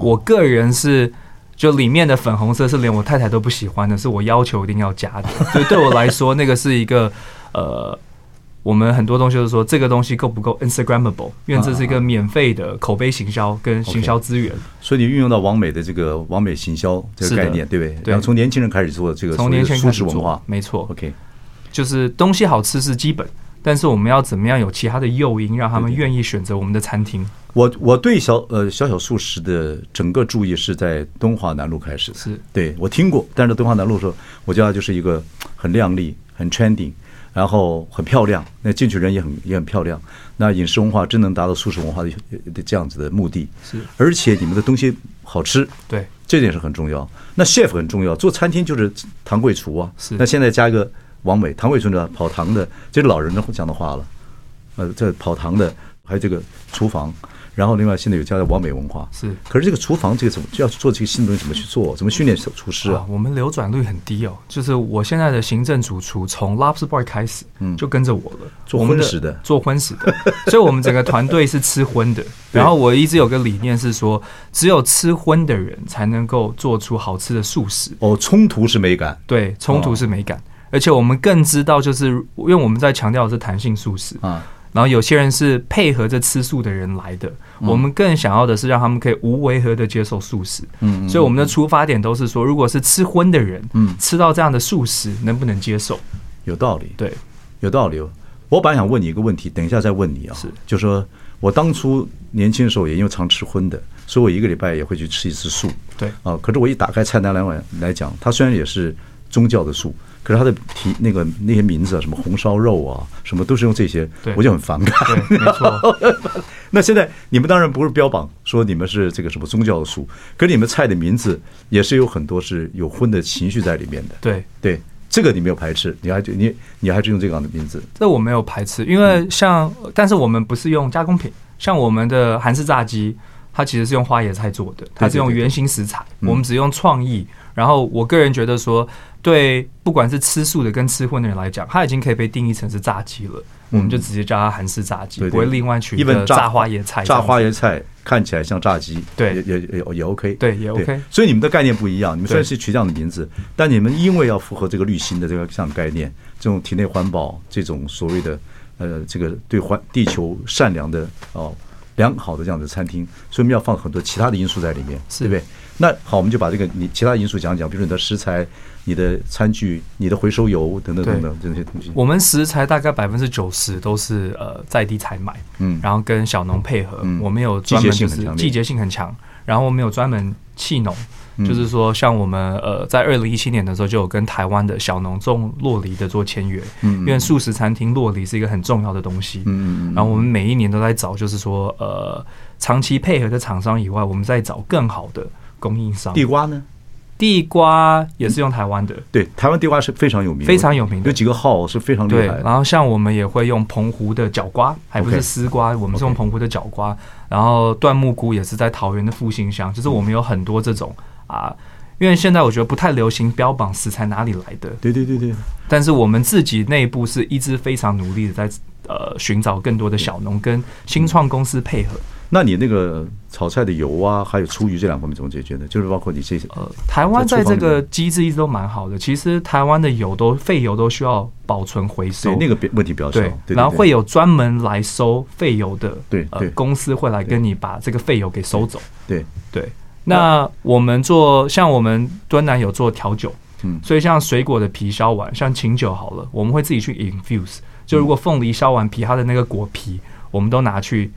[SPEAKER 2] 我个人是。就里面的粉红色是连我太太都不喜欢的，是我要求一定要加的。[laughs] 所以对我来说，那个是一个呃，我们很多东西就是说这个东西够不够 Instagrammable，因为这是一个免费的口碑行销跟行销资源。
[SPEAKER 1] 所以你运用到网美的这个网美行销这个概念，对不对？对。然后从年轻人开始做这个，
[SPEAKER 2] 从年轻人开始做
[SPEAKER 1] 文化，
[SPEAKER 2] 没错。
[SPEAKER 1] OK，
[SPEAKER 2] 就是东西好吃是基本。但是我们要怎么样有其他的诱因，让他们愿意选择我们的餐厅？
[SPEAKER 1] 我我对小呃小小素食的整个注意是在东华南路开始，
[SPEAKER 2] 是
[SPEAKER 1] 对我听过，但是东华南路的时候，我觉得就是一个很靓丽、很 trending，然后很漂亮，那进去人也很也很漂亮。那饮食文化真能达到素食文化的的这样子的目的，
[SPEAKER 2] 是
[SPEAKER 1] 而且你们的东西好吃，
[SPEAKER 2] 对，
[SPEAKER 1] 这点是很重要。那 chef 很重要，做餐厅就是堂柜厨啊，
[SPEAKER 2] 是。
[SPEAKER 1] 那现在加一个王美，唐伟村长跑堂的，这是老人讲的话了，呃，这跑堂的还有这个厨房。然后，另外现在有加的王美文化
[SPEAKER 2] 是，
[SPEAKER 1] 可是这个厨房这个怎么就要做这个新东西？怎么去做？怎么训练厨师啊？
[SPEAKER 2] 我们流转率很低哦。就是我现在的行政主厨从 Lobster Boy 开始，嗯，就跟着我了，
[SPEAKER 1] 做荤食的，
[SPEAKER 2] 做荤食的。[laughs] 所以我们整个团队是吃荤的。[laughs] 然后我一直有个理念是说，只有吃荤的人才能够做出好吃的素食。
[SPEAKER 1] 哦，冲突是美感，
[SPEAKER 2] 对，冲突是美感。而且我们更知道，就是因为我们在强调的是弹性素食啊。然后有些人是配合着吃素的人来的，我们更想要的是让他们可以无违和的接受素食。嗯，所以我们的出发点都是说，如果是吃荤的人，嗯，吃到这样的素食能不能接受？
[SPEAKER 1] 有道理，
[SPEAKER 2] 对，
[SPEAKER 1] 有道理。我本来想问你一个问题，等一下再问你啊。是，就说我当初年轻的时候也因为常吃荤的，所以我一个礼拜也会去吃一次素。
[SPEAKER 2] 对
[SPEAKER 1] 啊，可是我一打开菜单来来讲，它虽然也是宗教的素。可是他的题那个那些名字啊，什么红烧肉啊，什么都是用这些，我就很反感。
[SPEAKER 2] 对，没错。[laughs]
[SPEAKER 1] 那现在你们当然不是标榜说你们是这个什么宗教的素，可是你们菜的名字也是有很多是有荤的情绪在里面的。
[SPEAKER 2] 对
[SPEAKER 1] 对，这个你没有排斥，你还你你还是用这样的名字？
[SPEAKER 2] 这我没有排斥，因为像但是我们不是用加工品，像我们的韩式炸鸡，它其实是用花椰菜做的，它是用原形食材，我们只用创意。然后我个人觉得说。对，不管是吃素的跟吃荤的人来讲，它已经可以被定义成是炸鸡了。嗯、我们就直接叫它韩式炸鸡，不会另外取一个炸花椰菜。
[SPEAKER 1] 炸花椰菜看起来像炸鸡，
[SPEAKER 2] 对，
[SPEAKER 1] 也也也 OK，
[SPEAKER 2] 对，也 OK。
[SPEAKER 1] 所以你们的概念不一样，你们虽然是取这样的名字，但你们因为要符合这个绿心的这个这样的概念，这种体内环保，这种所谓的呃这个对环地球善良的哦良好的这样的餐厅，所以我们要放很多其他的因素在里面，对不对？那好，我们就把这个你其他因素讲讲，比如你的食材。你的餐具、你的回收油等等等等这些东西，
[SPEAKER 2] 我们食材大概百分之九十都是呃在地采买，嗯，然后跟小农配合，嗯，我们有专门就是季节性很强，然后我们有专门气农，就是说像我们呃在二零一七年的时候就有跟台湾的小农种洛梨的做签约，嗯，因为素食餐厅洛梨是一个很重要的东西，嗯嗯，然后我们每一年都在找，就是说呃长期配合的厂商以外，我们在找更好的供应商。
[SPEAKER 1] 地瓜呢？
[SPEAKER 2] 地瓜也是用台湾的，
[SPEAKER 1] 对，台湾地瓜是非常有名，
[SPEAKER 2] 非常有名的，
[SPEAKER 1] 有几个号是非常厉害的。
[SPEAKER 2] 然后像我们也会用澎湖的角瓜，还不是丝瓜，我们是用澎湖的角瓜。然后椴木菇也是在桃园的复兴乡，就是我们有很多这种啊，因为现在我觉得不太流行标榜食材哪里来的，
[SPEAKER 1] 对对对对。
[SPEAKER 2] 但是我们自己内部是一直非常努力的在呃寻找更多的小农跟新创公司配合。
[SPEAKER 1] 那你那个炒菜的油啊，还有厨余这两方面怎么解决呢？就是包括你这些
[SPEAKER 2] 呃，台湾在这个机制一直都蛮好的。其实台湾的油都废油都需要保存回收，
[SPEAKER 1] 那个问题比较少。
[SPEAKER 2] 对，然后会有专门来收废油的，对呃公司会来跟你把这个废油给收走。
[SPEAKER 1] 对对。
[SPEAKER 2] 那我们做像我们敦南有做调酒，嗯，所以像水果的皮削完，像琴酒好了，我们会自己去 infuse。就如果凤梨削完皮，它的那个果皮，我们都拿去。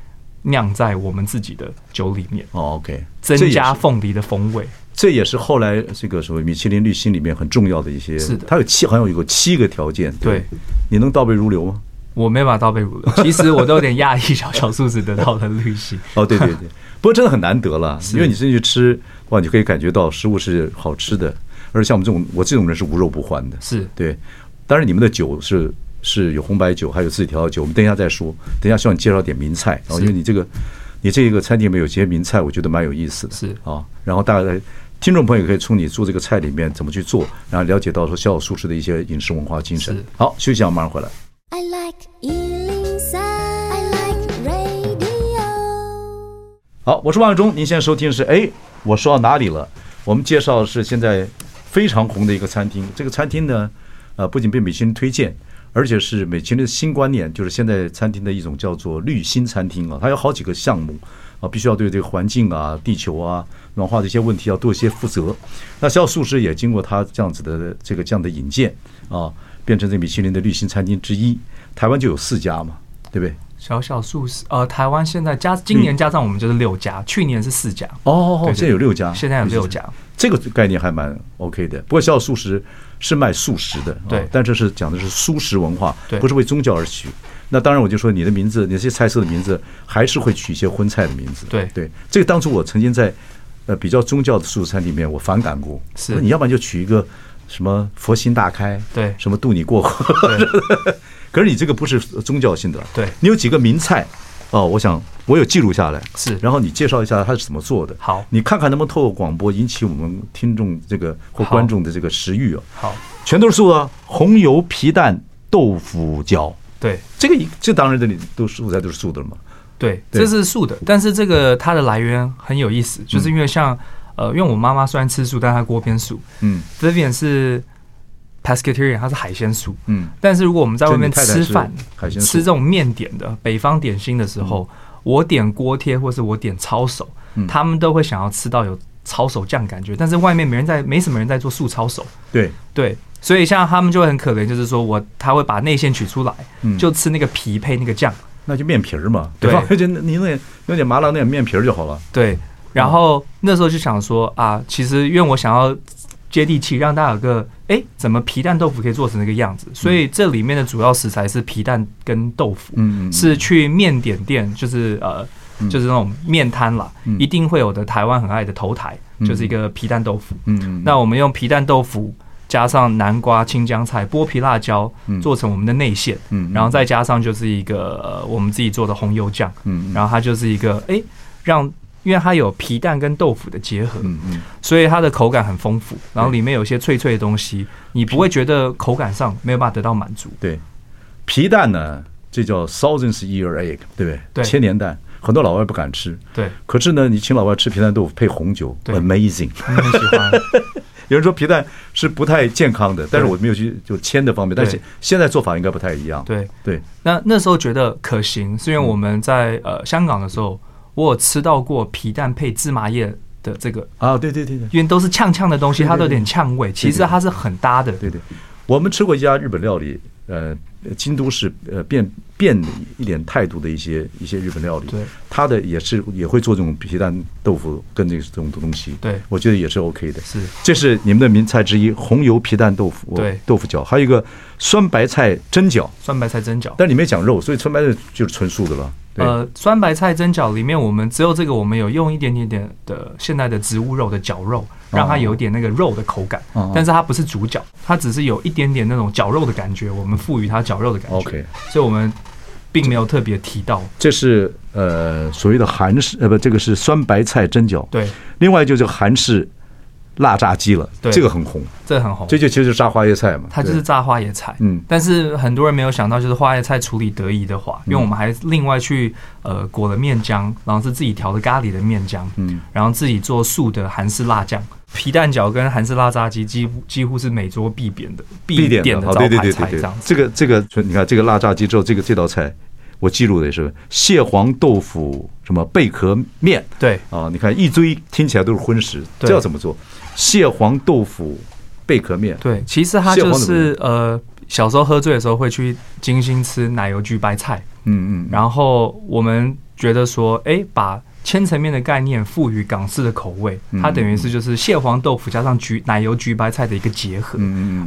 [SPEAKER 2] 酿在我们自己的酒里面
[SPEAKER 1] 哦，OK，
[SPEAKER 2] 增加凤梨的风味，
[SPEAKER 1] 这也是后来这个所谓米其林滤芯里面很重要的一些。
[SPEAKER 2] 是的，
[SPEAKER 1] 它有七，好像有个七个条件。对，你能倒背如流吗？
[SPEAKER 2] 我没法倒背如流，[laughs] 其实我都有点讶异，小小数字得到的滤芯。
[SPEAKER 1] 哦，对对对，不过真的很难得了，[laughs] 因为你进去吃哇，你可以感觉到食物是好吃的，而且像我们这种我这种人是无肉不欢的。
[SPEAKER 2] 是
[SPEAKER 1] 对，当然你们的酒是。是有红白酒，还有自己调的酒。我们等一下再说。等一下，希望你介绍点名菜。然后，因为你这个，你这个餐厅里面有些名菜，我觉得蛮有意思的。
[SPEAKER 2] 是
[SPEAKER 1] 啊，然后大概听众朋友可以从你做这个菜里面怎么去做，然后了解到说小小素食的一些饮食文化精神。好，休息一下，马上回来。I like 103, I like radio。好，我是王伟忠。您现在收听的是哎，我说到哪里了？我们介绍的是现在非常红的一个餐厅。这个餐厅呢，呃，不仅被米其林推荐。而且是美其林的新观念，就是现在餐厅的一种叫做绿心餐厅啊，它有好几个项目啊，必须要对这个环境啊、地球啊、暖化的一些问题要多一些负责。那小小素食也经过它这样子的这个这样的引荐啊，变成这米其林的绿心餐厅之一。台湾就有四家嘛，对不对？
[SPEAKER 2] 小小素食，呃，台湾现在加今年加上我们就是六家，去年是四家。
[SPEAKER 1] 哦，对对对，现在有六家，
[SPEAKER 2] 现在有六家，
[SPEAKER 1] 这个概念还蛮 OK 的。不过小小素食是卖素食的，
[SPEAKER 2] 对，
[SPEAKER 1] 哦，但这是讲的是素食文化，
[SPEAKER 2] 对，
[SPEAKER 1] 不是为宗教而取。那当然，我就说你的名字，你这些菜色的名字，还是会取一些荤菜的名字。
[SPEAKER 2] 对
[SPEAKER 1] 对，这个当初我曾经在呃比较宗教的素食餐里面，我反感过。
[SPEAKER 2] 是，
[SPEAKER 1] 你要不然就取一个什么佛心大开，
[SPEAKER 2] 对，
[SPEAKER 1] 什么渡你过河。[laughs] 可是你这个不是宗教性的，
[SPEAKER 2] 对，
[SPEAKER 1] 你有几个名菜。哦，我想我有记录下来，
[SPEAKER 2] 是，
[SPEAKER 1] 然后你介绍一下它是怎么做的。
[SPEAKER 2] 好，
[SPEAKER 1] 你看看能不能透过广播引起我们听众这个或观众的这个食欲啊。
[SPEAKER 2] 好，
[SPEAKER 1] 全都是素的，红油皮蛋豆腐饺。
[SPEAKER 2] 对，
[SPEAKER 1] 这个这当然这里都素菜都是素的了嘛。
[SPEAKER 2] 对，这是素的，但是这个它的来源很有意思，就是因为像呃，因为我妈妈虽然吃素，但她锅边素。嗯，Vivian 是。Pescatarian，它是海鲜素。嗯，但是如果我们在外面吃饭，吃这种面点的北方点心的时候，我点锅贴或是我点抄手，他们都会想要吃到有抄手酱感觉。但是外面没人在，没什么人在做素抄手。
[SPEAKER 1] 对
[SPEAKER 2] 对，所以像他们就会很可怜，就是说我他会把内馅取出来，就吃那个皮配那个酱，
[SPEAKER 1] 那就面皮儿嘛，对吧？就你那有点麻辣那点面皮儿就好了。
[SPEAKER 2] 对，然后那时候就想说啊，其实因为我想要。接地气，让大家有个哎、欸，怎么皮蛋豆腐可以做成那个样子？所以这里面的主要食材是皮蛋跟豆腐，嗯，是去面点店，就是呃，就是那种面摊啦，一定会有的台湾很爱的头台，就是一个皮蛋豆腐。嗯，那我们用皮蛋豆腐加上南瓜、青江菜、剥皮辣椒，做成我们的内馅，嗯，然后再加上就是一个我们自己做的红油酱，嗯，然后它就是一个哎、欸，让。因为它有皮蛋跟豆腐的结合，嗯嗯，所以它的口感很丰富，然后里面有些脆脆的东西，你不会觉得口感上没有办法得到满足。
[SPEAKER 1] 对，皮蛋呢，这叫 thousands year egg，对不对？
[SPEAKER 2] 对，
[SPEAKER 1] 千年蛋，很多老外不敢吃。
[SPEAKER 2] 对，
[SPEAKER 1] 可是呢，你请老外吃皮蛋豆腐配红酒，amazing，
[SPEAKER 2] 很喜欢。[laughs]
[SPEAKER 1] 有人说皮蛋是不太健康的，但是我没有去就铅的方面，但是现在做法应该不太一样。
[SPEAKER 2] 对
[SPEAKER 1] 对，
[SPEAKER 2] 那那时候觉得可行，是因为我们在呃香港的时候。我有吃到过皮蛋配芝麻叶的这个。
[SPEAKER 1] 啊，对对对对，
[SPEAKER 2] 因为都是呛呛的东西，它都有点呛味，其实它是很搭的。
[SPEAKER 1] 对对，我们吃过一家日本料理，呃，京都市呃变变一点态度的一些一些日本料理，
[SPEAKER 2] 对，
[SPEAKER 1] 他的也是也会做这种皮蛋豆腐跟这这种东西，
[SPEAKER 2] 对，
[SPEAKER 1] 我觉得也是 OK 的。
[SPEAKER 2] 是，
[SPEAKER 1] 这是你们的名菜之一，红油皮蛋豆腐，
[SPEAKER 2] 对，
[SPEAKER 1] 豆腐饺，还有一个酸白菜蒸饺，
[SPEAKER 2] 酸白菜蒸饺，
[SPEAKER 1] 但里面讲肉，所以酸白菜就是纯素的了。
[SPEAKER 2] 呃，酸白菜蒸饺里面，我们只有这个，我们有用一点点点的现代的植物肉的绞肉，让它有一点那个肉的口感。但是它不是主角，它只是有一点点那种绞肉的感觉，我们赋予它绞肉的感觉。
[SPEAKER 1] OK，
[SPEAKER 2] 所以我们并没有特别提到。
[SPEAKER 1] 这是呃所谓的韩式呃不，这个是酸白菜蒸饺。
[SPEAKER 2] 对，
[SPEAKER 1] 另外就是韩式。辣炸鸡了，对，这个很红，
[SPEAKER 2] 这个很红，
[SPEAKER 1] 这就其实是炸花椰菜嘛，
[SPEAKER 2] 它就是炸花椰菜，嗯，但是很多人没有想到，就是花椰菜处理得宜的话，因为我们还另外去呃裹了面浆，然后是自己调的咖喱的面浆，嗯，然后自己做素的韩式辣酱，皮蛋饺跟韩式辣炸鸡几乎几乎是每桌必点的必点的招牌菜，这样
[SPEAKER 1] 子。这个这个你看这个辣炸鸡之后，这个这道菜我记录的也是蟹黄豆腐什么贝壳面，
[SPEAKER 2] 对。
[SPEAKER 1] 啊，你看一堆听起来都是荤食，这要怎么做？蟹黄豆腐贝壳面，
[SPEAKER 2] 对，其实它就是呃，小时候喝醉的时候会去精心吃奶油焗白菜，嗯嗯，然后我们觉得说，哎，把。千层面的概念赋予港式的口味，它等于是就是蟹黄豆腐加上焗奶油焗白菜的一个结合，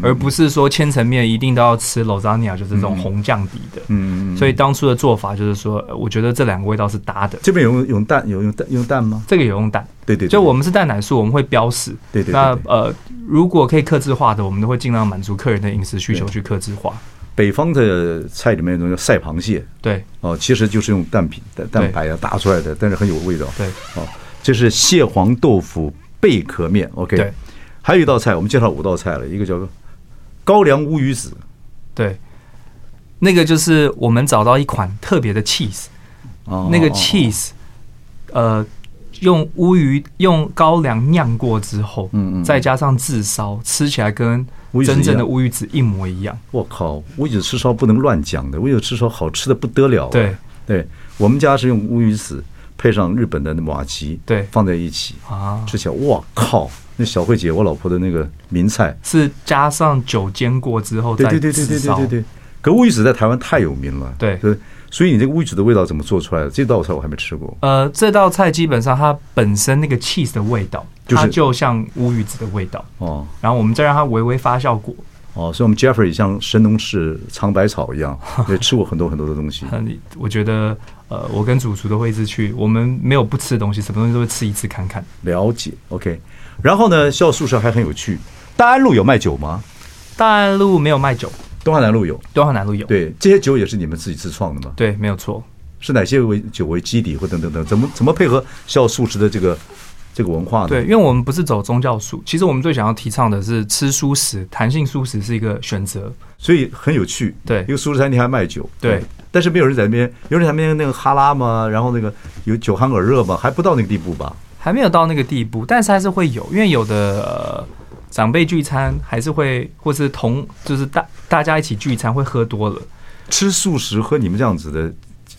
[SPEAKER 2] 而不是说千层面一定都要吃 Lasagna 就是这种红酱底的。嗯，所以当初的做法就是说，我觉得这两个味道是搭的。
[SPEAKER 1] 这边有用用蛋，有用蛋用蛋吗？
[SPEAKER 2] 这个有用蛋。
[SPEAKER 1] 对对，
[SPEAKER 2] 就我们是蛋奶素，我们会标示。
[SPEAKER 1] 对对。
[SPEAKER 2] 那呃，如果可以克制化的，我们都会尽量满足客人的饮食需求去克制化。
[SPEAKER 1] 北方的菜里面那种叫赛螃蟹，
[SPEAKER 2] 对，
[SPEAKER 1] 哦，其实就是用蛋品、蛋蛋白啊打出来的，但是很有味道。
[SPEAKER 2] 对，
[SPEAKER 1] 哦，这是蟹黄豆腐贝壳面，OK。对，还有一道菜，我们介绍五道菜了，一个叫高粱乌鱼子，
[SPEAKER 2] 对，那个就是我们找到一款特别的 cheese，哦，那个 cheese，呃。用乌鱼用高粱酿过之后，嗯嗯，再加上炙烧，吃起来跟真正的乌鱼子一模一样。
[SPEAKER 1] 我靠，乌鱼子吃烧不能乱讲的，乌鱼子吃烧好吃的不得了。
[SPEAKER 2] 对。
[SPEAKER 1] 对，我们家是用乌鱼子配上日本的马吉，
[SPEAKER 2] 对，
[SPEAKER 1] 放在一起啊，吃起来我靠，那小慧姐，我老婆的那个名菜。
[SPEAKER 2] 是加上酒煎过之后再
[SPEAKER 1] 对对对对对对对。可乌鱼子在台湾太有名了，
[SPEAKER 2] 对。
[SPEAKER 1] 对，所以你这个乌鱼子的味道怎么做出来的？这道菜我还没吃过。
[SPEAKER 2] 呃，这道菜基本上它本身那个 cheese 的味道，它就像乌鱼子的味道哦。然后我们再让它微微发酵过
[SPEAKER 1] 哦，所以我们 Jeffrey 像神农氏尝百草一样，[laughs] 也吃过很多很多的东西。
[SPEAKER 2] 我觉得呃，我跟主厨都会一直去，我们没有不吃的东西，什么东西都会吃一次看看。
[SPEAKER 1] 了解，OK。然后呢，校宿舍还很有趣。大安路有卖酒吗？
[SPEAKER 2] 大安路没有卖酒，
[SPEAKER 1] 敦化南路有。
[SPEAKER 2] 东华南路有。
[SPEAKER 1] 对，这些酒也是你们自己自创的吗？
[SPEAKER 2] 对，没有错。
[SPEAKER 1] 是哪些为酒为基底或等等等？怎么怎么配合孝素食的这个这个文化呢？
[SPEAKER 2] 对，因为我们不是走宗教素，其实我们最想要提倡的是吃素食，弹性素食是一个选择，
[SPEAKER 1] 所以很有趣。
[SPEAKER 2] 对，
[SPEAKER 1] 一个素食餐厅还卖酒。
[SPEAKER 2] 对，
[SPEAKER 1] 但是没有人在那边，有人在那边那个哈拉嘛？然后那个有酒酣耳热嘛？还不到那个地步吧？
[SPEAKER 2] 还没有到那个地步，但是还是会有，因为有的、呃、长辈聚餐还是会，或是同就是大大家一起聚餐会喝多了，
[SPEAKER 1] 吃素食喝你们这样子的，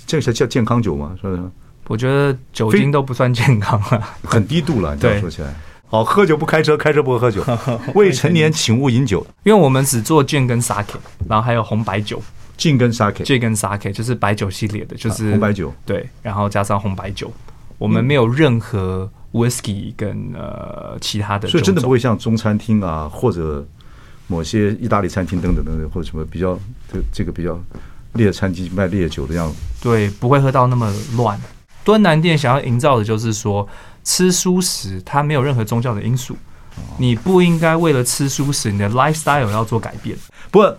[SPEAKER 1] 这个叫健康酒吗？是不是？
[SPEAKER 2] 我觉得酒精都不算健康了，
[SPEAKER 1] 很低度了。你这样说起来，好，喝酒不开车，开车不喝酒，[laughs] 未成年请勿饮酒。
[SPEAKER 2] 因为我们只做 Gin 跟 Sake，然后还有红白酒
[SPEAKER 1] ，Gin 跟 Sake，Gin
[SPEAKER 2] 跟 Sake 就是白酒系列的，就是、
[SPEAKER 1] 啊、红白酒，
[SPEAKER 2] 对，然后加上红白酒。我们没有任何 whisky 跟呃其他的，
[SPEAKER 1] 所以真的不会像中餐厅啊，或者某些意大利餐厅等等等等，或者什么比较这这个比较烈餐厅卖烈酒的样子。
[SPEAKER 2] 对，不会喝到那么乱。敦南店想要营造的就是说，吃蔬食它没有任何宗教的因素，你不应该为了吃蔬食，你的 lifestyle 要做改变。
[SPEAKER 1] 不过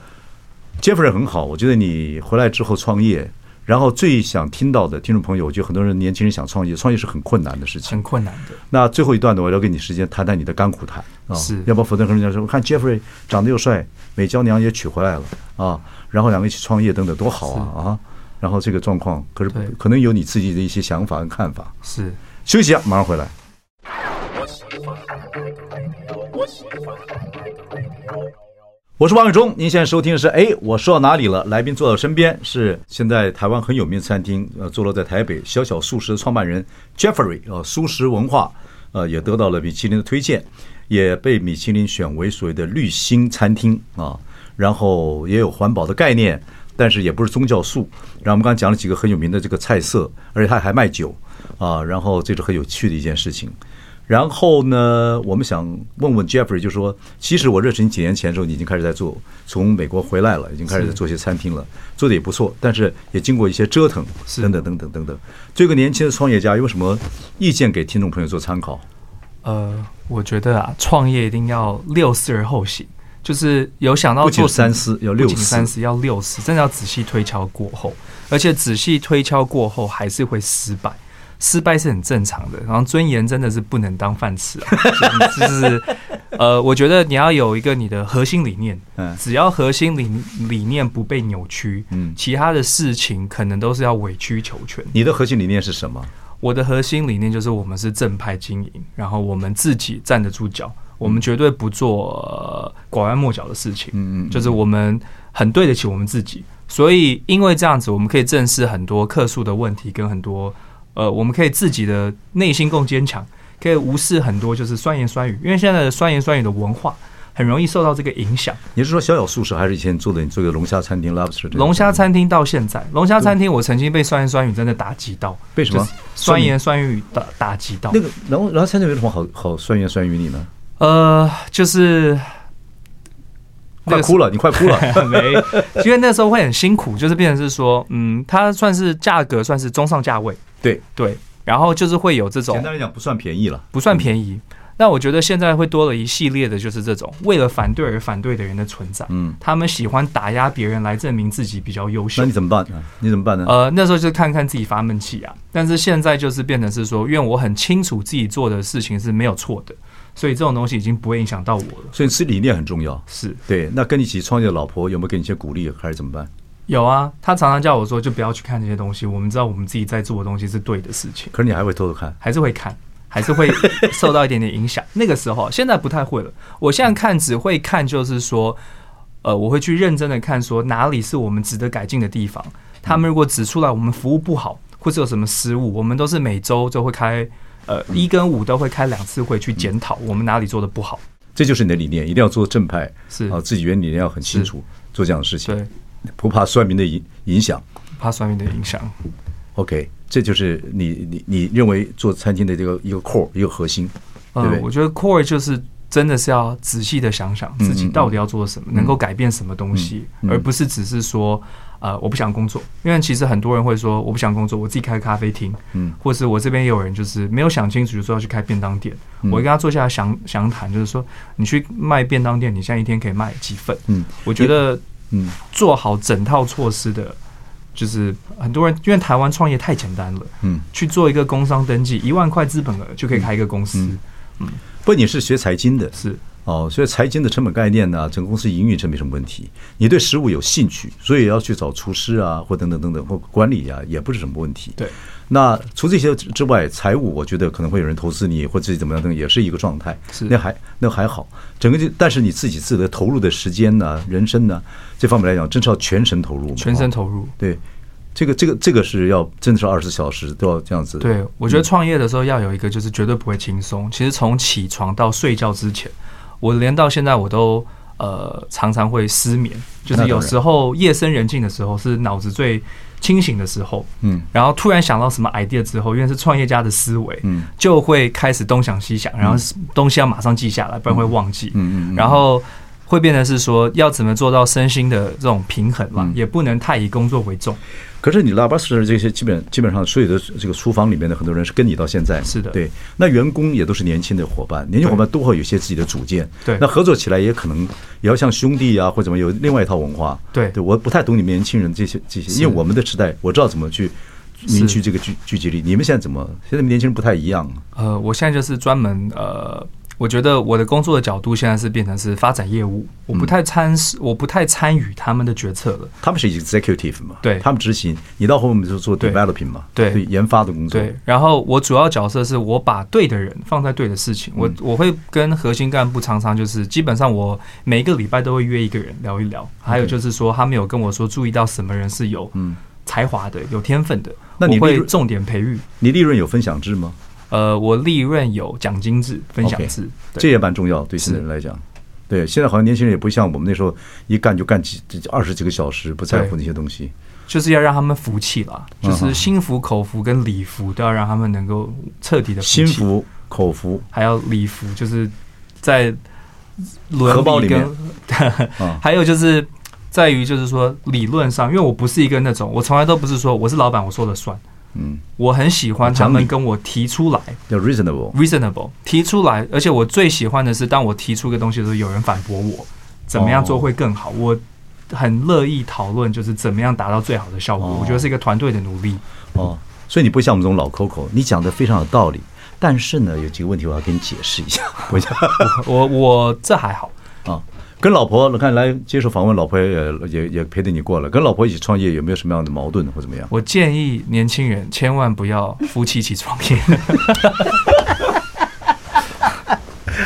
[SPEAKER 1] Jeffrey 很好，我觉得你回来之后创业。然后最想听到的听众朋友，我觉得很多人年轻人想创业，创业是很困难的事情，
[SPEAKER 2] 很困难的。
[SPEAKER 1] 那最后一段呢，我要给你时间谈谈你的甘苦谈啊，
[SPEAKER 2] 是，
[SPEAKER 1] 要不然否则跟人家说，我看 Jeffrey 长得又帅，美娇娘也娶回来了啊，然后两个一起创业等等，多好啊啊！然后这个状况，可是可能有你自己的一些想法跟看法。
[SPEAKER 2] 是，
[SPEAKER 1] 休息一下，马上回来。我是王伟忠，您现在收听的是哎，我说到哪里了？来宾坐到身边是现在台湾很有名的餐厅，呃，坐落在台北小小素食的创办人 Jeffrey，呃，素食文化，呃，也得到了米其林的推荐，也被米其林选为所谓的绿星餐厅啊，然后也有环保的概念，但是也不是宗教素。然后我们刚才讲了几个很有名的这个菜色，而且他还卖酒啊，然后这是很有趣的一件事情。然后呢，我们想问问 Jeffrey，就是说，其实我认识你几年前的时候，你已经开始在做，从美国回来了，已经开始在做些餐厅了，做的也不错，但是也经过一些折腾，等等等等等等。这个年轻的创业家有什么意见给听众朋友做参考？
[SPEAKER 2] 呃，我觉得啊，创业一定要六思而后行，就是有想到做
[SPEAKER 1] 三思，要六思，
[SPEAKER 2] 三思要六思，真的要仔细推敲过后，而且仔细推敲过后还是会失败。失败是很正常的，然后尊严真的是不能当饭吃啊！[laughs] 就是呃，我觉得你要有一个你的核心理念，嗯，只要核心理理念不被扭曲，嗯，其他的事情可能都是要委曲求全。
[SPEAKER 1] 你的核心理念是什么？
[SPEAKER 2] 我的核心理念就是我们是正派经营，然后我们自己站得住脚，我们绝对不做拐弯抹角的事情，嗯嗯，就是我们很对得起我们自己，所以因为这样子，我们可以正视很多客诉的问题跟很多。呃，我们可以自己的内心更坚强，可以无视很多就是酸言酸语，因为现在的酸言酸语的文化很容易受到这个影响。
[SPEAKER 1] 你是说小小宿舍，还是以前做的你做的龙虾餐厅 Lobster？
[SPEAKER 2] 龙虾餐厅到现在，龙虾餐厅我曾经被酸言酸语真的打击到。
[SPEAKER 1] 被什么？
[SPEAKER 2] 酸言酸语打打击到。
[SPEAKER 1] 那个龙龙虾餐厅有什么好好酸言酸语你呢？
[SPEAKER 2] 呃，就是
[SPEAKER 1] 快哭了，你快哭了。[laughs]
[SPEAKER 2] 没，因为那时候会很辛苦，就是变成是说，嗯，它算是价格算是中上价位。
[SPEAKER 1] 对
[SPEAKER 2] 对，然后就是会有这种，
[SPEAKER 1] 简单来讲不算便宜了，
[SPEAKER 2] 不算便宜。那我觉得现在会多了一系列的，就是这种为了反对而反对的人的存在。嗯，他们喜欢打压别人来证明自己比较优秀。
[SPEAKER 1] 那你怎么办？你怎么办呢？
[SPEAKER 2] 呃，那时候就看看自己发闷气啊。但是现在就是变成是说，因为我很清楚自己做的事情是没有错的，所以这种东西已经不会影响到我了。
[SPEAKER 1] 所以是理念很重要。
[SPEAKER 2] 是
[SPEAKER 1] 对。那跟你一起创业的老婆有没有给你一些鼓励，还是怎么办？
[SPEAKER 2] 有啊，他常常叫我说，就不要去看这些东西。我们知道我们自己在做的东西是对的事情。
[SPEAKER 1] 可是你还会偷偷看？
[SPEAKER 2] 还是会看，还是会 [laughs] 受到一点点影响。那个时候，现在不太会了。我现在看只会看，就是说，呃，我会去认真的看，说哪里是我们值得改进的地方。他们如果指出来我们服务不好，或者有什么失误，我们都是每周都会开呃一跟五都会开两次会去检讨我们哪里做的不好。
[SPEAKER 1] 这就是你的理念，一定要做正派，
[SPEAKER 2] 是
[SPEAKER 1] 啊，自己原理念要很清楚，做这样的事情，
[SPEAKER 2] 对，
[SPEAKER 1] 不怕算命的影影响，
[SPEAKER 2] 怕算命的影响。
[SPEAKER 1] OK，这就是你你你认为做餐厅的这个一个 core 一个核心，对不对？
[SPEAKER 2] 嗯，我觉得 core 就是真的是要仔细的想想自己到底要做什么，能够改变什么东西，而不是只是说。呃，我不想工作，因为其实很多人会说我不想工作，我自己开个咖啡厅，嗯，或是我这边也有人就是没有想清楚，就说要去开便当店。嗯、我跟他坐下来详详谈，就是说你去卖便当店，你现在一天可以卖几份？嗯，我觉得，嗯，做好整套措施的，就是很多人因为台湾创业太简单了，嗯，去做一个工商登记，一万块资本额就可以开一个公司，嗯，嗯，
[SPEAKER 1] 不，你是学财经的，
[SPEAKER 2] 是。
[SPEAKER 1] 哦，所以财经的成本概念呢，整个公司营运这没什么问题。你对食物有兴趣，所以要去找厨师啊，或等等等等，或管理啊，也不是什么问题。
[SPEAKER 2] 对。
[SPEAKER 1] 那除这些之外，财务我觉得可能会有人投资你，或自己怎么样等，也是一个状态。
[SPEAKER 2] 是。
[SPEAKER 1] 那还那还好，整个就但是你自己自己的投入的时间呢，人生呢，这方面来讲，真是要全神投入。
[SPEAKER 2] 全神投入。
[SPEAKER 1] 对。这个这个这个是要真的是二十四小时都要这样子。
[SPEAKER 2] 对，我觉得创业的时候要有一个，就是绝对不会轻松。其实从起床到睡觉之前。我连到现在我都呃常常会失眠，就是有时候夜深人静的时候是脑子最清醒的时候，嗯，然后突然想到什么 idea 之后，因为是创业家的思维，嗯，就会开始东想西想，然后东西要马上记下来，不然会忘记，嗯嗯，然后会变成是说要怎么做到身心的这种平衡嘛，也不能太以工作为重。
[SPEAKER 1] 可是你 Lobster 这些基本基本上所有的这个厨房里面的很多人是跟你到现在，
[SPEAKER 2] 是的，
[SPEAKER 1] 对。那员工也都是年轻的伙伴，年轻伙伴都会有些自己的主见，
[SPEAKER 2] 对。
[SPEAKER 1] 那合作起来也可能也要像兄弟啊，或者怎么有另外一套文化，
[SPEAKER 2] 对。
[SPEAKER 1] 对，我不太懂你们年轻人这些这些，因为我们的时代我知道怎么去凝聚这个聚聚集力，你们现在怎么？现在年轻人不太一样。
[SPEAKER 2] 呃，我现在就是专门呃。我觉得我的工作的角度现在是变成是发展业务，我不太参，我不太参与他们的决策了。
[SPEAKER 1] 他们是 executive 嘛？
[SPEAKER 2] 对，
[SPEAKER 1] 他们执行，你到后面就做 developing 嘛？对，研发的工作。
[SPEAKER 2] 对，然后我主要角色是我把对的人放在对的事情。我我会跟核心干部常常就是，基本上我每一个礼拜都会约一个人聊一聊。还有就是说，他们有跟我说注意到什么人是有才华的、有天分的，那你会重点培育。
[SPEAKER 1] 你利润有分享制吗？
[SPEAKER 2] 呃，我利润有奖金制、分享制，okay,
[SPEAKER 1] 这也蛮重要，对新人来讲。对，现在好像年轻人也不像我们那时候，一干就干几二十几个小时，不在乎那些东西。
[SPEAKER 2] 就是要让他们服气啦，就是心服口服跟礼服都要让他们能够彻底的服
[SPEAKER 1] 心服口服，
[SPEAKER 2] 还要礼服，就是在伦理跟 [laughs] 还有就是在于就是说理论上，因为我不是一个那种，我从来都不是说我是老板，我说了算。嗯，我很喜欢他们跟我提出来，
[SPEAKER 1] 叫 reasonable，reasonable
[SPEAKER 2] 提出来，而且我最喜欢的是，当我提出一个东西的时候，有人反驳我，怎么样做会更好？我很乐意讨论，就是怎么样达到最好的效果。我觉得是一个团队的努力。
[SPEAKER 1] 哦，所以你不像我们这种老 Coco，你讲的非常有道理。但是呢，有几个问题我要跟你解释一下。[laughs] 我
[SPEAKER 2] 我我这还好
[SPEAKER 1] 啊。跟老婆，你看来接受访问，老婆也也也陪着你过了。跟老婆一起创业，有没有什么样的矛盾或怎么样？
[SPEAKER 2] 我建议年轻人千万不要夫妻一起创业，[laughs]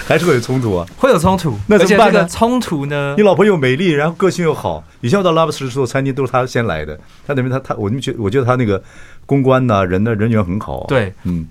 [SPEAKER 1] 还是会有冲突啊？
[SPEAKER 2] 会有冲突，
[SPEAKER 1] 那怎么办呢？
[SPEAKER 2] 冲突呢？
[SPEAKER 1] 你老婆又美丽，然后个性又好。以前我到 Lobster 做餐厅都是她先来的，她那边她她，我们觉我觉得她那个公关呐、啊，人的人缘很好、啊。
[SPEAKER 2] 对，嗯。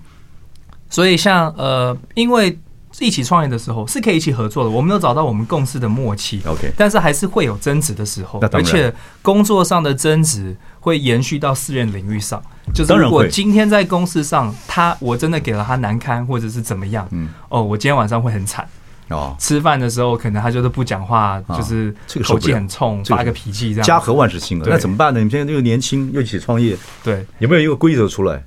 [SPEAKER 2] 所以像呃，因为。一起创业的时候是可以一起合作的，我们有找到我们共事的默契。
[SPEAKER 1] OK，
[SPEAKER 2] 但是还是会有争执的时候，而且工作上的争执会延续到私人领域上。就是如果今天在公司上，他我真的给了他难堪，或者是怎么样，嗯，哦，我今天晚上会很惨。哦，吃饭的时候可能他就是不讲话，就是口气很冲，发个脾气这样。
[SPEAKER 1] 家和万事兴了，那怎么办呢？你现在又年轻，又一起创业，
[SPEAKER 2] 对，
[SPEAKER 1] 有没有一个规则出来？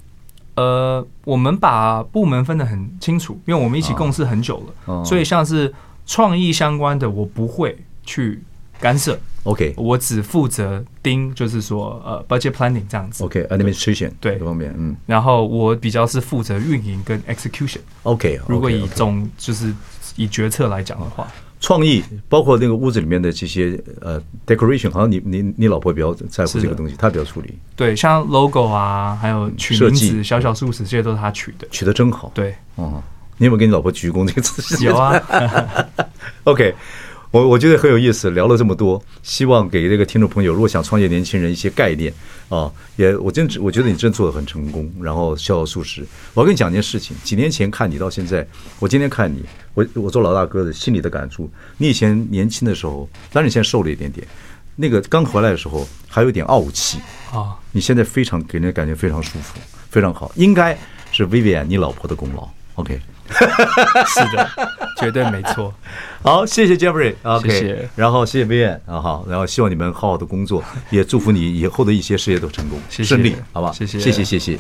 [SPEAKER 2] 呃，我们把部门分得很清楚，因为我们一起共事很久了，所以像是创意相关的，我不会去干涉。
[SPEAKER 1] OK，
[SPEAKER 2] 我只负责盯，就是说呃，budget planning 这样子。
[SPEAKER 1] OK，administration、okay,
[SPEAKER 2] 对，
[SPEAKER 1] 这方面嗯，然
[SPEAKER 2] 后我比较是负责运营跟 execution。
[SPEAKER 1] OK，
[SPEAKER 2] 如果以总就是以决策来讲的话。
[SPEAKER 1] 创意包括那个屋子里面的这些呃 decoration，好像你你你老婆比较在乎这个东西，她比较处理。
[SPEAKER 2] 对，像 logo 啊，还有取名字、小小数词，这些都是她取的，
[SPEAKER 1] 取的真好。
[SPEAKER 2] 对，
[SPEAKER 1] 哦，你有没有跟你老婆鞠躬这个词？
[SPEAKER 2] 有啊。[laughs]
[SPEAKER 1] OK，我我觉得很有意思，聊了这么多，希望给这个听众朋友，如果想创业年轻人一些概念啊，也我真我觉得你真做的很成功，然后逍遥素食。我要跟你讲一件事情，几年前看你到现在，我今天看你，我我做老大哥的心里的感触，你以前年轻的时候，当然你现在瘦了一点点，那个刚回来的时候还有点傲气啊，你现在非常给人感觉非常舒服，非常好，应该是 Vivian 你老婆的功劳，OK。
[SPEAKER 2] 是的，绝对没错。[laughs]
[SPEAKER 1] 好，谢谢 Jeffrey，OK，
[SPEAKER 2] 谢谢。
[SPEAKER 1] 然后谢谢 Vivian 啊，好，然后希望你们好好的工作，也祝福你以后的一些事业都成功、顺利，好吧？
[SPEAKER 2] 谢谢，
[SPEAKER 1] 谢谢，谢谢。